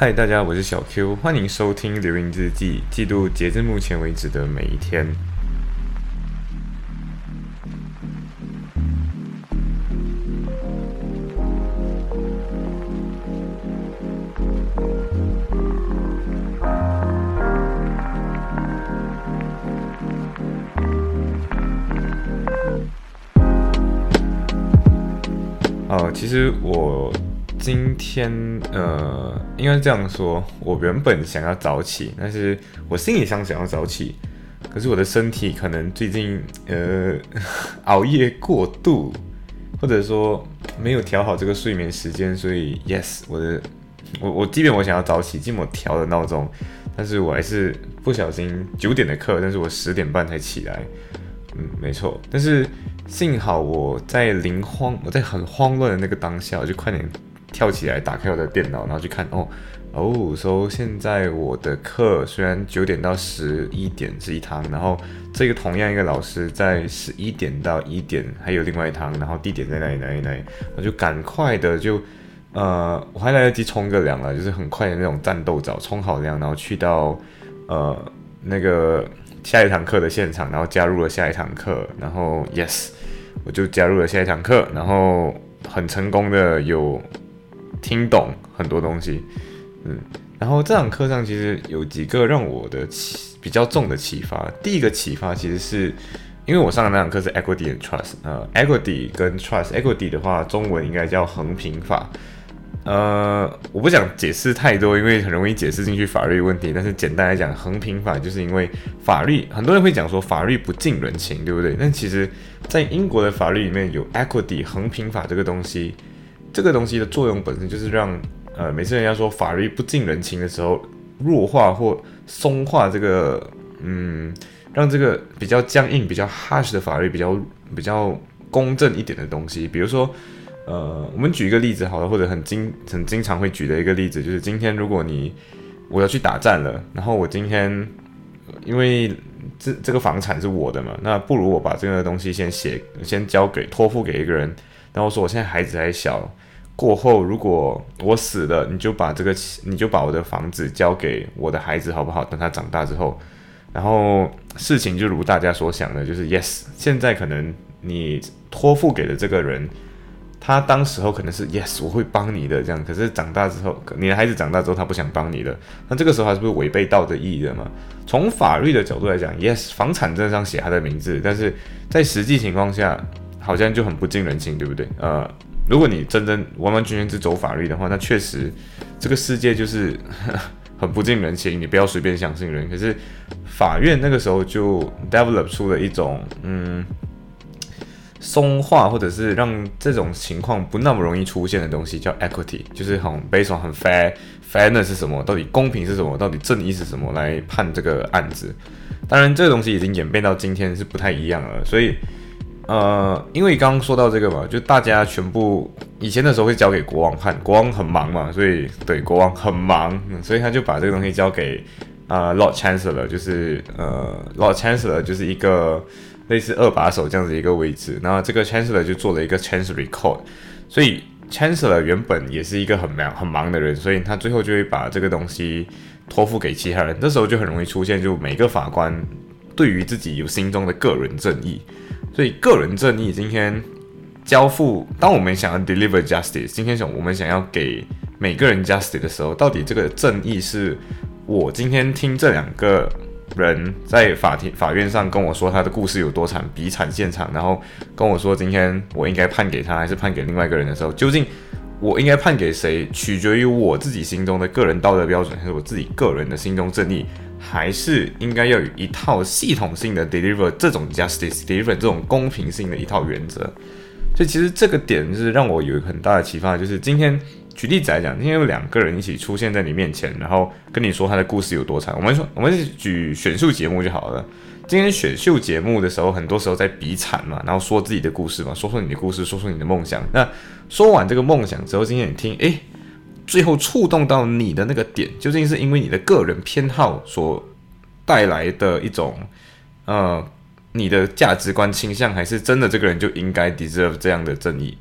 嗨，大家，我是小 Q，欢迎收听《流云日记》，记录截至目前为止的每一天。哦，其实我。今天呃，应该这样说，我原本想要早起，但是我心里想想要早起，可是我的身体可能最近呃 熬夜过度，或者说没有调好这个睡眠时间，所以 yes，我的我我即便我想要早起，即便我调了闹钟，但是我还是不小心九点的课，但是我十点半才起来，嗯，没错，但是幸好我在临慌，我在很慌乱的那个当下，我就快点。跳起来，打开我的电脑，然后去看哦哦，说现在我的课虽然九点到十一点是一堂，然后这个同样一个老师在十一点到一点还有另外一堂，然后地点在哪里哪里哪里，我就赶快的就呃我还来得及冲个凉了，就是很快的那种战斗澡，冲好凉，然后去到呃那个下一堂课的现场，然后加入了下一堂课，然后 yes 我就加入了下一堂课，然后很成功的有。听懂很多东西，嗯，然后这堂课上其实有几个让我的启比较重的启发。第一个启发其实是因为我上的那堂课是 equity and trust，呃，equity 跟 trust，equity 的话中文应该叫横平法，呃，我不想解释太多，因为很容易解释进去法律问题。但是简单来讲，横平法就是因为法律，很多人会讲说法律不近人情，对不对？但其实，在英国的法律里面有 equity 横平法这个东西。这个东西的作用本身就是让，呃，每次人家说法律不近人情的时候，弱化或松化这个，嗯，让这个比较僵硬、比较 harsh 的法律比较比较公正一点的东西。比如说，呃，我们举一个例子好了，或者很经很经常会举的一个例子，就是今天如果你我要去打战了，然后我今天因为这这个房产是我的嘛，那不如我把这个东西先写，先交给托付给一个人。然后说我现在孩子还小，过后如果我死了，你就把这个，你就把我的房子交给我的孩子好不好？等他长大之后，然后事情就如大家所想的，就是 yes。现在可能你托付给的这个人，他当时候可能是 yes，我会帮你的这样。可是长大之后，你的孩子长大之后，他不想帮你的，那这个时候还是不是违背道德意义的嘛？从法律的角度来讲，yes，房产证上写他的名字，但是在实际情况下。好像就很不近人情，对不对？呃，如果你真正完完全全是走法律的话，那确实这个世界就是 很不近人情，你不要随便相信人。可是法院那个时候就 develop 出了一种嗯松化，或者是让这种情况不那么容易出现的东西，叫 equity，就是很 based on 很 fair fairness 是什么？到底公平是什么？到底正义是什么？来判这个案子。当然，这个东西已经演变到今天是不太一样了，所以。呃，因为刚刚说到这个嘛，就大家全部以前的时候会交给国王判，国王很忙嘛，所以对国王很忙，所以他就把这个东西交给啊 Lord Chancellor，就是呃 Lord Chancellor 就是一个类似二把手这样子一个位置，然后这个 Chancellor 就做了一个 Chancery Court，所以 Chancellor 原本也是一个很忙很忙的人，所以他最后就会把这个东西托付给其他人，这时候就很容易出现，就每个法官对于自己有心中的个人正义。所以个人正义今天交付，当我们想要 deliver justice，今天想我们想要给每个人 justice 的时候，到底这个正义是我今天听这两个人在法庭法院上跟我说他的故事有多惨，比惨现场，然后跟我说今天我应该判给他还是判给另外一个人的时候，究竟我应该判给谁，取决于我自己心中的个人道德标准，还是我自己个人的心中正义。还是应该要有一套系统性的 deliver 这种 justice，deliver 这种公平性的一套原则。所以其实这个点是让我有一个很大的启发，就是今天举例子来讲，今天有两个人一起出现在你面前，然后跟你说他的故事有多惨。我们说，我们举选秀节目就好了。今天选秀节目的时候，很多时候在比惨嘛，然后说自己的故事嘛，说说你的故事，说说你的梦想。那说完这个梦想之后，今天你听，诶。最后触动到你的那个点，究竟是因为你的个人偏好所带来的一种，呃，你的价值观倾向，还是真的这个人就应该 deserve 这样的正义？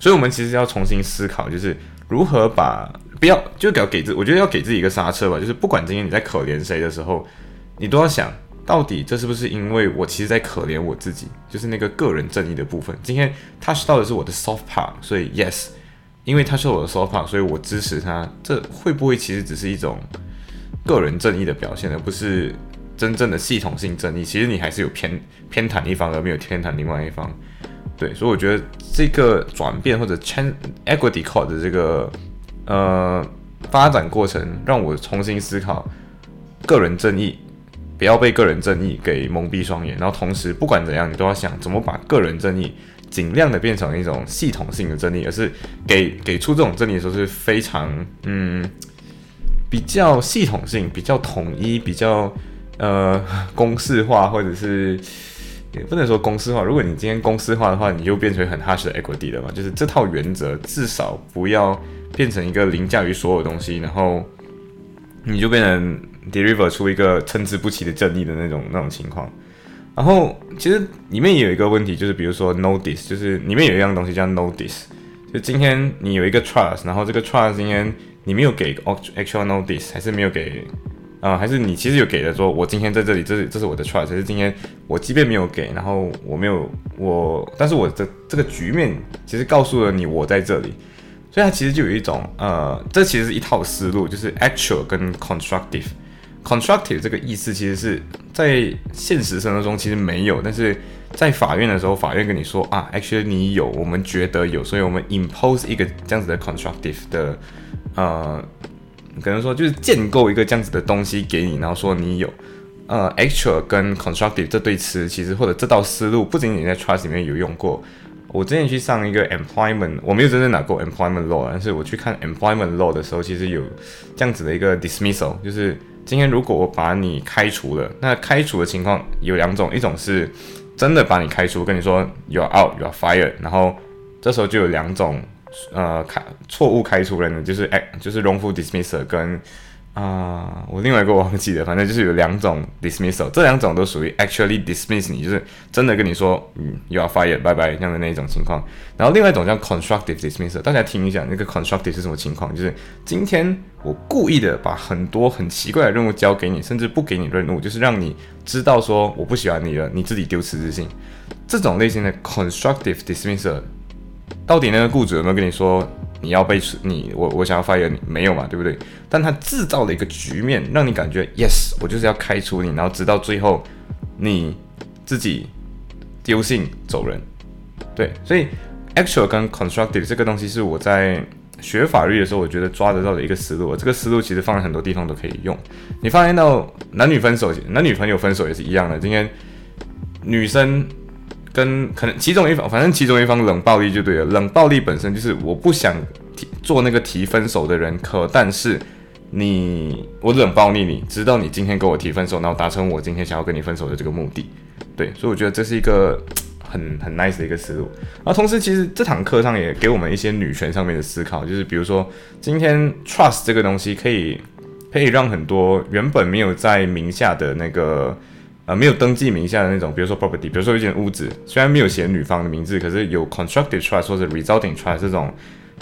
所以，我们其实要重新思考，就是如何把，不要就给给自，我觉得要给自己一个刹车吧，就是不管今天你在可怜谁的时候，你都要想到底这是不是因为我其实在可怜我自己，就是那个个人正义的部分。今天他到的是我的 soft part，所以 yes，因为他是我的 sofa，所以我支持他。这会不会其实只是一种个人正义的表现，而不是真正的系统性正义？其实你还是有偏偏袒一方，而没有偏袒另外一方。对，所以我觉得这个转变或者圈 equity code 的这个呃发展过程，让我重新思考个人正义，不要被个人正义给蒙蔽双眼。然后同时，不管怎样，你都要想怎么把个人正义尽量的变成一种系统性的正义，而是给给出这种正义的时候是非常嗯比较系统性、比较统一、比较呃公式化，或者是。也不能说公式化。如果你今天公式化的话，你就变成很 harsh 的 equity 了嘛。就是这套原则至少不要变成一个凌驾于所有东西，然后你就变成 deliver 出一个参差不齐的正义的那种那种情况。然后其实里面有一个问题，就是比如说 notice，就是里面有一样东西叫 notice。就今天你有一个 trust，然后这个 trust 今天你没有给 actual notice，还是没有给。啊，还是你其实有给的，说我今天在这里，这是这是我的 trust，是今天我即便没有给，然后我没有我，但是我的这个局面其实告诉了你我在这里，所以它其实就有一种呃，这其实是一套思路，就是 actual 跟 constructive。Constructive 这个意思其实是在现实生活中其实没有，但是在法院的时候，法院跟你说啊，actually 你有，我们觉得有，所以我们 impose 一个这样子的 constructive 的呃。可能说就是建构一个这样子的东西给你，然后说你有，呃，actual 跟 constructive 这对词，其实或者这道思路不仅仅在 trust 里面有用过。我之前去上一个 employment，我没有真正拿过 employment law，但是我去看 employment law 的时候，其实有这样子的一个 dismissal，就是今天如果我把你开除了，那开除的情况有两种，一种是真的把你开除，跟你说 you're out，you're fired，然后这时候就有两种。呃，开错误开除人的就是哎，就是 wrongful dismissal 跟啊，我另外一个忘记了，反正就是有两种 dismissal，这两种都属于 actually dismiss 你，就是真的跟你说，嗯，you are fired，拜拜这样的那一种情况。然后另外一种叫 constructive dismissal，大家听一下那个 constructive 是什么情况？就是今天我故意的把很多很奇怪的任务交给你，甚至不给你任务，就是让你知道说我不喜欢你了，你自己丢辞职信。这种类型的 constructive dismissal。到底那个雇主有没有跟你说你要被你我我想要 fire 你没有嘛，对不对？但他制造了一个局面，让你感觉 yes，我就是要开除你，然后直到最后你自己丢信走人。对，所以 actual 跟 constructive 这个东西是我在学法律的时候，我觉得抓得到的一个思路。这个思路其实放在很多地方都可以用。你发现到男女分手，男女朋友分手也是一样的。今天女生。跟可能其中一方，反正其中一方冷暴力就对了。冷暴力本身就是我不想提做那个提分手的人，可但是你我冷暴力你，直到你今天跟我提分手，然后达成我今天想要跟你分手的这个目的。对，所以我觉得这是一个很很 nice 的一个思路。然后同时，其实这堂课上也给我们一些女权上面的思考，就是比如说今天 trust 这个东西可以可以让很多原本没有在名下的那个。呃，没有登记名下的那种，比如说 property，比如说一间屋子，虽然没有写女方的名字，可是有 constructive trust 或者 resulting trust 这种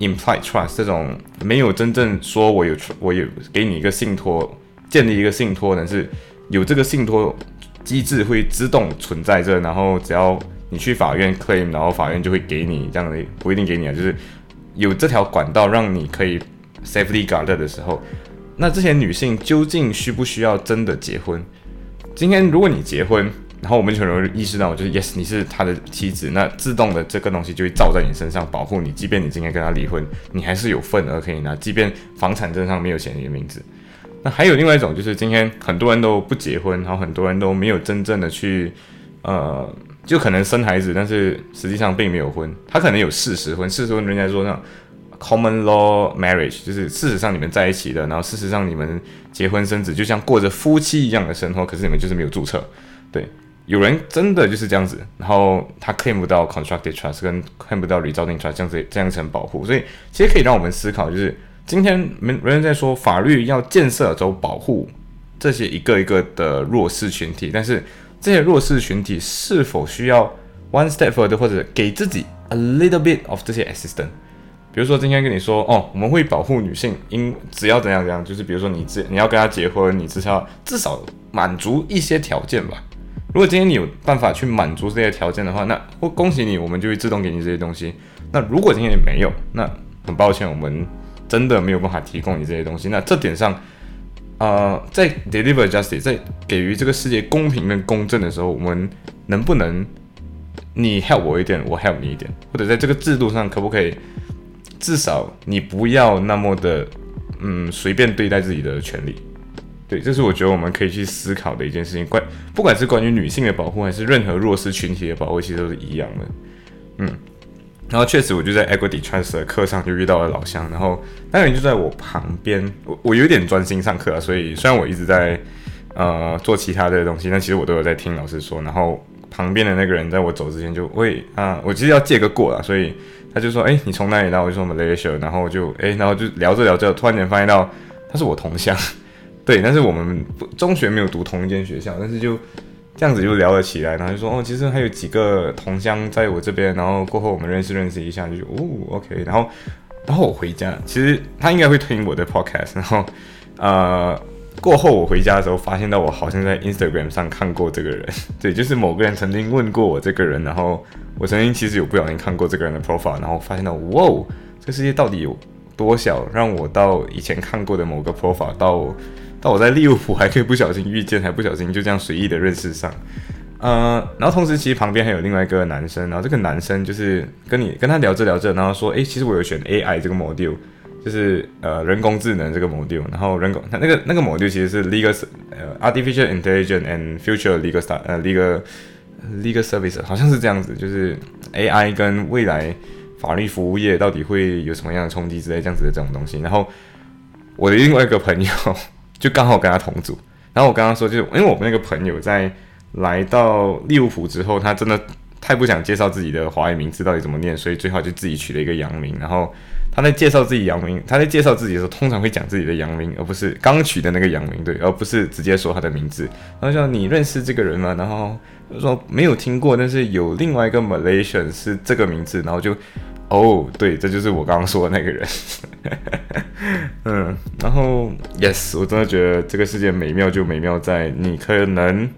implied trust 这种没有真正说我有我有给你一个信托，建立一个信托，但是有这个信托机制会自动存在着，然后只要你去法院 claim，然后法院就会给你这样的，不一定给你啊，就是有这条管道让你可以 safely guard 的时候，那这些女性究竟需不需要真的结婚？今天如果你结婚，然后我们就很容易意识到，就是 yes，你是他的妻子，那自动的这个东西就会照在你身上，保护你。即便你今天跟他离婚，你还是有份额可以拿。即便房产证上没有写你的名字，那还有另外一种，就是今天很多人都不结婚，然后很多人都没有真正的去，呃，就可能生孩子，但是实际上并没有婚。他可能有事实婚，事实婚人家说那 common law marriage，就是事实上你们在一起的，然后事实上你们。结婚生子就像过着夫妻一样的生活，可是你们就是没有注册。对，有人真的就是这样子，然后他 claim 不到 constructed trust，跟 claim 不到 resulting trust 这样子这样层保护，所以其实可以让我们思考，就是今天人人在说法律要建设走保护这些一个一个的弱势群体，但是这些弱势群体是否需要 one step further，或者给自己 a little bit of 这些 assistance？比如说今天跟你说，哦，我们会保护女性，因只要怎样怎样，就是比如说你只你要跟她结婚，你至少至少满足一些条件吧。如果今天你有办法去满足这些条件的话，那我恭喜你，我们就会自动给你这些东西。那如果今天你没有，那很抱歉，我们真的没有办法提供你这些东西。那这点上，呃，在 deliver justice，在给予这个世界公平跟公正的时候，我们能不能你 help 我一点，我 help 你一点，或者在这个制度上可不可以？至少你不要那么的，嗯，随便对待自己的权利。对，这是我觉得我们可以去思考的一件事情。关不管是关于女性的保护，还是任何弱势群体的保护，其实都是一样的。嗯，然后确实，我就在 Equity Trust 的课上就遇到了老乡，然后那个人就在我旁边，我我有点专心上课啊，所以虽然我一直在呃做其他的东西，但其实我都有在听老师说。然后旁边的那个人在我走之前就会啊，我其实要借个过啊，所以。他就说：“哎，你从哪里来？”我就说：“ Malaysia。”然后就哎，然后就聊着聊着，突然间发现到他是我同乡，对，但是我们中学没有读同一间学校，但是就这样子就聊了起来。然后就说：“哦，其实还有几个同乡在我这边。”然后过后我们认识认识一下，就哦，OK。然后然后我回家，其实他应该会听我的 podcast。然后呃，过后我回家的时候，发现到我好像在 Instagram 上看过这个人，对，就是某个人曾经问过我这个人，然后。我曾经其实有不小心看过这个人的 profile，然后发现到，哇，这个世界到底有多小，让我到以前看过的某个 profile，到到我在利物浦还可以不小心遇见，还不小心就这样随意的认识上，呃，然后同时其实旁边还有另外一个男生，然后这个男生就是跟你跟他聊着聊着，然后说，诶，其实我有选 AI 这个 module，就是呃人工智能这个 module，然后人工他那个那个 module 其实是 legal 呃 artificial intelligence and future legal start 呃 legal Legal service 好像是这样子，就是 AI 跟未来法律服务业到底会有什么样的冲击之类这样子的这种东西。然后我的另外一个朋友 就刚好跟他同组，然后我刚刚说就是因为我们那个朋友在来到利物浦之后，他真的太不想介绍自己的华语名字到底怎么念，所以最好就自己取了一个洋名，然后。他在介绍自己洋名，他在介绍自己的时候，通常会讲自己的洋名，而不是刚取的那个洋名，对，而不是直接说他的名字。然后说你认识这个人吗？然后说没有听过，但是有另外一个 Malaysian 是这个名字，然后就哦，对，这就是我刚刚说的那个人。嗯，然后 Yes，我真的觉得这个世界美妙就美妙在你可能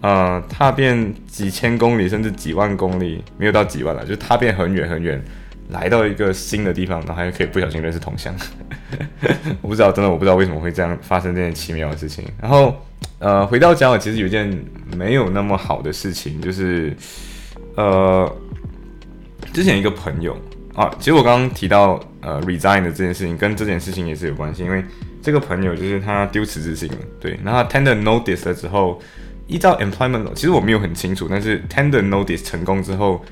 啊踏遍几千公里，甚至几万公里，没有到几万了，就踏遍很远很远。来到一个新的地方，然后还可以不小心认识同乡，我不知道，真的我不知道为什么会这样发生这件奇妙的事情。然后，呃，回到家，我其实有一件没有那么好的事情，就是，呃，之前一个朋友啊，其实我刚刚提到呃 resign 的这件事情，跟这件事情也是有关系，因为这个朋友就是他丢辞职信了，对，然后 tender notice 了之后，依照 employment 其实我没有很清楚，但是 tender notice 成功之后。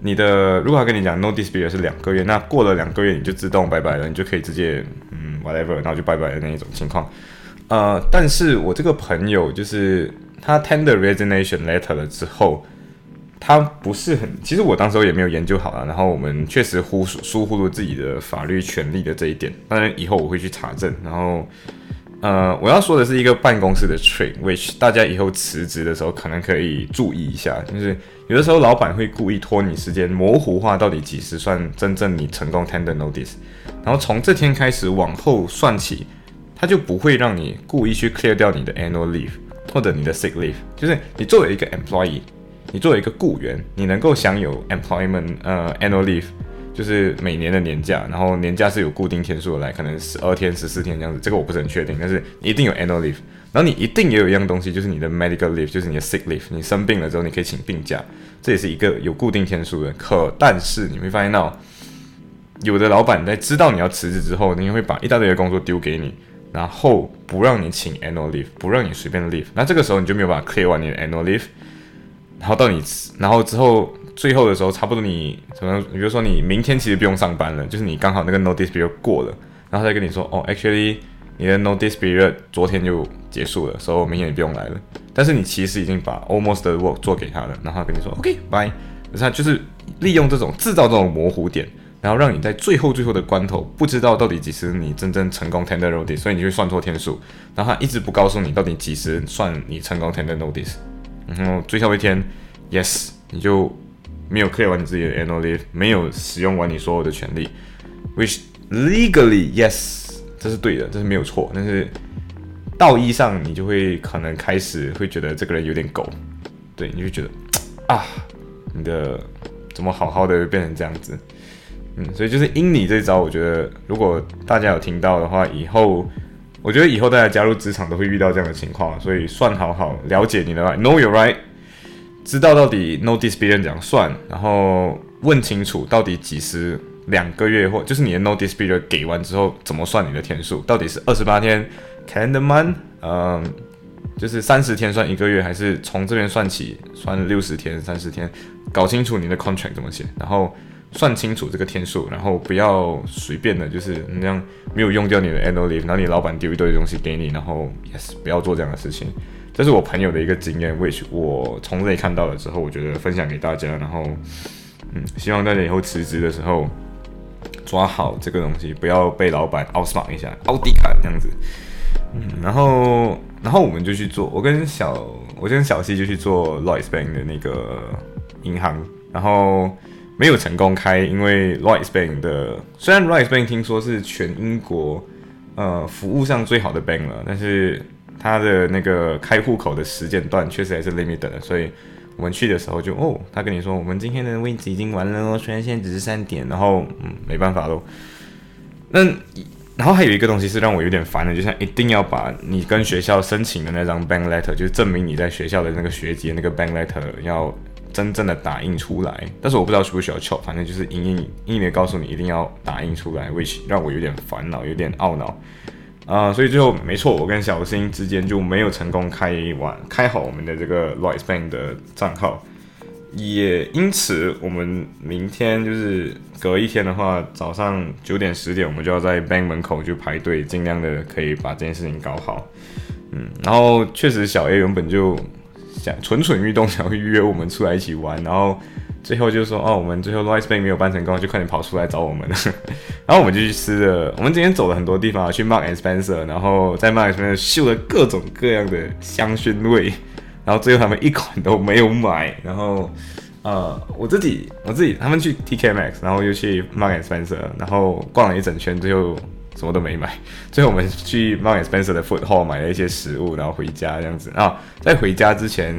你的如果他跟你讲 no dispute 是两个月，那过了两个月你就自动拜拜了，你就可以直接嗯 whatever，然后就拜拜的那一种情况。呃，但是我这个朋友就是他 tender resignation letter 了之后，他不是很，其实我当时候也没有研究好啊，然后我们确实忽疏忽了自己的法律权利的这一点，当然以后我会去查证，然后。呃，我要说的是一个办公室的 trick，which 大家以后辞职的时候可能可以注意一下，就是有的时候老板会故意拖你时间，模糊化到底几时算真正你成功 tender notice，然后从这天开始往后算起，他就不会让你故意去 clear 掉你的 annual leave 或者你的 sick leave，就是你作为一个 employee，你作为一个雇员，你能够享有 employment 呃 annual leave。就是每年的年假，然后年假是有固定天数的来，可能十二天、十四天这样子，这个我不是很确定，但是一定有 annual leave。然后你一定也有一样东西，就是你的 medical leave，就是你的 sick leave，你生病了之后你可以请病假，这也是一个有固定天数的。可但是你会发现到，有的老板在知道你要辞职之后，你会把一大堆的工作丢给你，然后不让你请 annual leave，不让你随便 leave。那这个时候你就没有办法 clear 完你的 annual leave，然后到你，然后之后。最后的时候，差不多你可能，比如说你明天其实不用上班了，就是你刚好那个 notice period 过了，然后再跟你说，哦，actually 你的 notice period 昨天就结束了，所以我明天也不用来了。但是你其实已经把 almost 的 work 做给他了，然后他跟你说，OK，bye。他就是利用这种制造这种模糊点，然后让你在最后最后的关头不知道到底几时你真正成功 tender notice，所以你会算错天数，然后他一直不告诉你到底几时算你成功 tender notice，然后最后一天，yes，你就。没有 clear 完你自己的 annual leave，没有使用完你所有的权利，which legally yes，这是对的，这是没有错，但是道义上你就会可能开始会觉得这个人有点狗，对，你就觉得 啊，你的怎么好好的变成这样子？嗯，所以就是因你这一招，我觉得如果大家有听到的话，以后我觉得以后大家加入职场都会遇到这样的情况，所以算好好了解你的，know your right，知道到底 no dispute 怎样算，然后问清楚到底几时两个月或就是你的 no dispute 给完之后怎么算你的天数，到底是二十八天 calendar month，嗯，就是三十天算一个月，还是从这边算起算六十天、三十天，搞清楚你的 contract 怎么写，然后。算清楚这个天数，然后不要随便的，就是那样没有用掉你的 annual leave，然后你老板丢一堆东西给你，然后 yes，不要做这样的事情。这是我朋友的一个经验，which 我从这里看到了之后，我觉得分享给大家，然后嗯，希望大家以后辞职的时候抓好这个东西，不要被老板 outsmart 一下，奥迪卡这样子。嗯，然后然后我们就去做，我跟小我跟小 C 就去做 Lloyds Bank 的那个银行，然后。没有成功开，因为 Lloyds Bank 的虽然 Lloyds Bank 听说是全英国呃服务上最好的 bank 了，但是它的那个开户口的时间段确实还是 limit 的，所以我们去的时候就哦，他跟你说我们今天的位置已经完了哦，虽然现在只是三点，然后嗯没办法喽。那然后还有一个东西是让我有点烦的，就像一定要把你跟学校申请的那张 bank letter，就是证明你在学校的那个学籍的那个 bank letter 要。真正的打印出来，但是我不知道需不需要敲，反正就是隐隐隐的告诉你一定要打印出来，which 让我有点烦恼，有点懊恼啊，所以最后没错，我跟小新之间就没有成功开完开好我们的这个 Lloyds Bank 的账号，也因此我们明天就是隔一天的话，早上九点十点我们就要在 bank 门口就排队，尽量的可以把这件事情搞好，嗯，然后确实小 A 原本就。想蠢蠢欲动，想要预约我们出来一起玩，然后最后就说哦，我们最后 Rice Bank 没有办成功，就快点跑出来找我们。然后我们就去吃了。我们今天走了很多地方，去 Mark and Spencer，然后在 Mark and Spencer 嗅了各种各样的香薰味，然后最后他们一款都没有买。然后呃，我自己我自己他们去 TK Max，然后又去 Mark and Spencer，然后逛了一整圈，最后。什么都没买，最后我们去 Mark Spencer 的 Food Hall 买了一些食物，然后回家这样子啊。在回家之前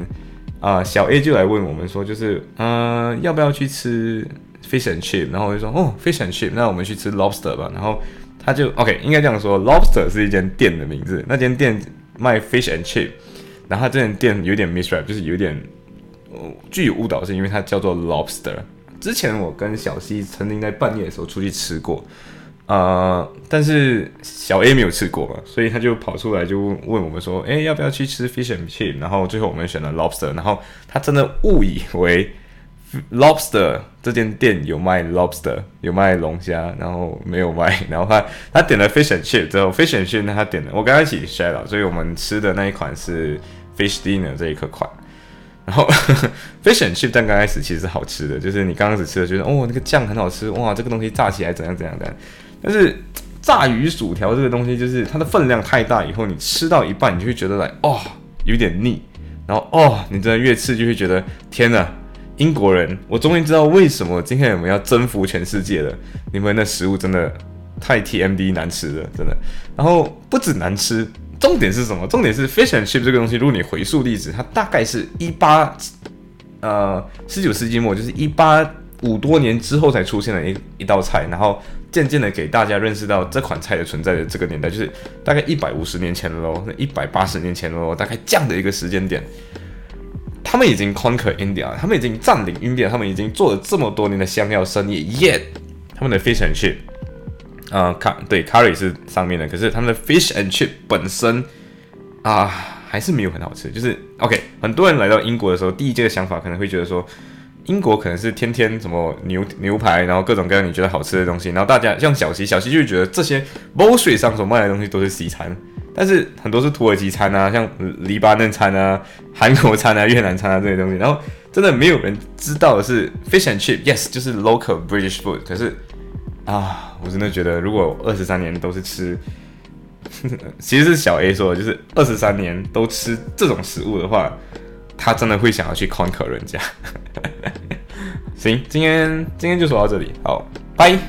啊，小 A 就来问我们说，就是呃，要不要去吃 Fish and Chip？然后我就说哦，Fish and Chip，那我们去吃 Lobster 吧。然后他就 OK，应该这样说，Lobster 是一间店的名字，那间店卖 Fish and Chip。然后这间店有点 misrep，就是有点具有误导性，因为它叫做 Lobster。之前我跟小 C 曾经在半夜的时候出去吃过。呃，但是小 A 没有吃过嘛，所以他就跑出来就问我们说，哎，要不要去吃 fish and chip？然后最后我们选了 lobster，然后他真的误以为 lobster 这间店有卖 lobster，有卖龙虾，然后没有卖，然后他他点了 fish and chip 之后，fish and chip 他点了，我跟他一起 share 了，所以我们吃的那一款是 fish dinner 这一个款，然后 fish and chip 但刚开始其实是好吃的，就是你刚开始吃的觉得哦那个酱很好吃，哇这个东西炸起来怎样怎样的。但是炸鱼薯条这个东西，就是它的分量太大，以后你吃到一半，你就会觉得来哦有点腻，然后哦你真的越吃就会觉得天哪，英国人，我终于知道为什么今天我们要征服全世界了，你们的食物真的太 TMD 难吃了，真的。然后不止难吃，重点是什么？重点是 fish and chip 这个东西，如果你回溯历史，它大概是一八呃十九世纪末，就是一八五多年之后才出现的一一道菜，然后。渐渐的给大家认识到这款菜的存在的这个年代，就是大概一百五十年前了喽，那一百八十年前喽，大概这样的一个时间点，他们已经 conquer India，他们已经占领 India，他们已经做了这么多年的香料生意，yet 他们的 fish and chip，啊，卡对 curry 是上面的，可是他们的 fish and chip 本身啊还是没有很好吃，就是 OK，很多人来到英国的时候，第一件想法可能会觉得说。英国可能是天天什么牛牛排，然后各种各样你觉得好吃的东西，然后大家像小西，小西就觉得这些 b o 水上所卖的东西都是西餐，但是很多是土耳其餐啊，像黎巴嫩餐啊、韩国餐啊、越南餐啊这些东西，然后真的没有人知道的是 fish and chip，yes 就是 local British food，可是啊，我真的觉得如果二十三年都是吃，其实是小 A 说的，就是二十三年都吃这种食物的话。他真的会想要去 conquer 人家。行，今天今天就说到这里，好，拜。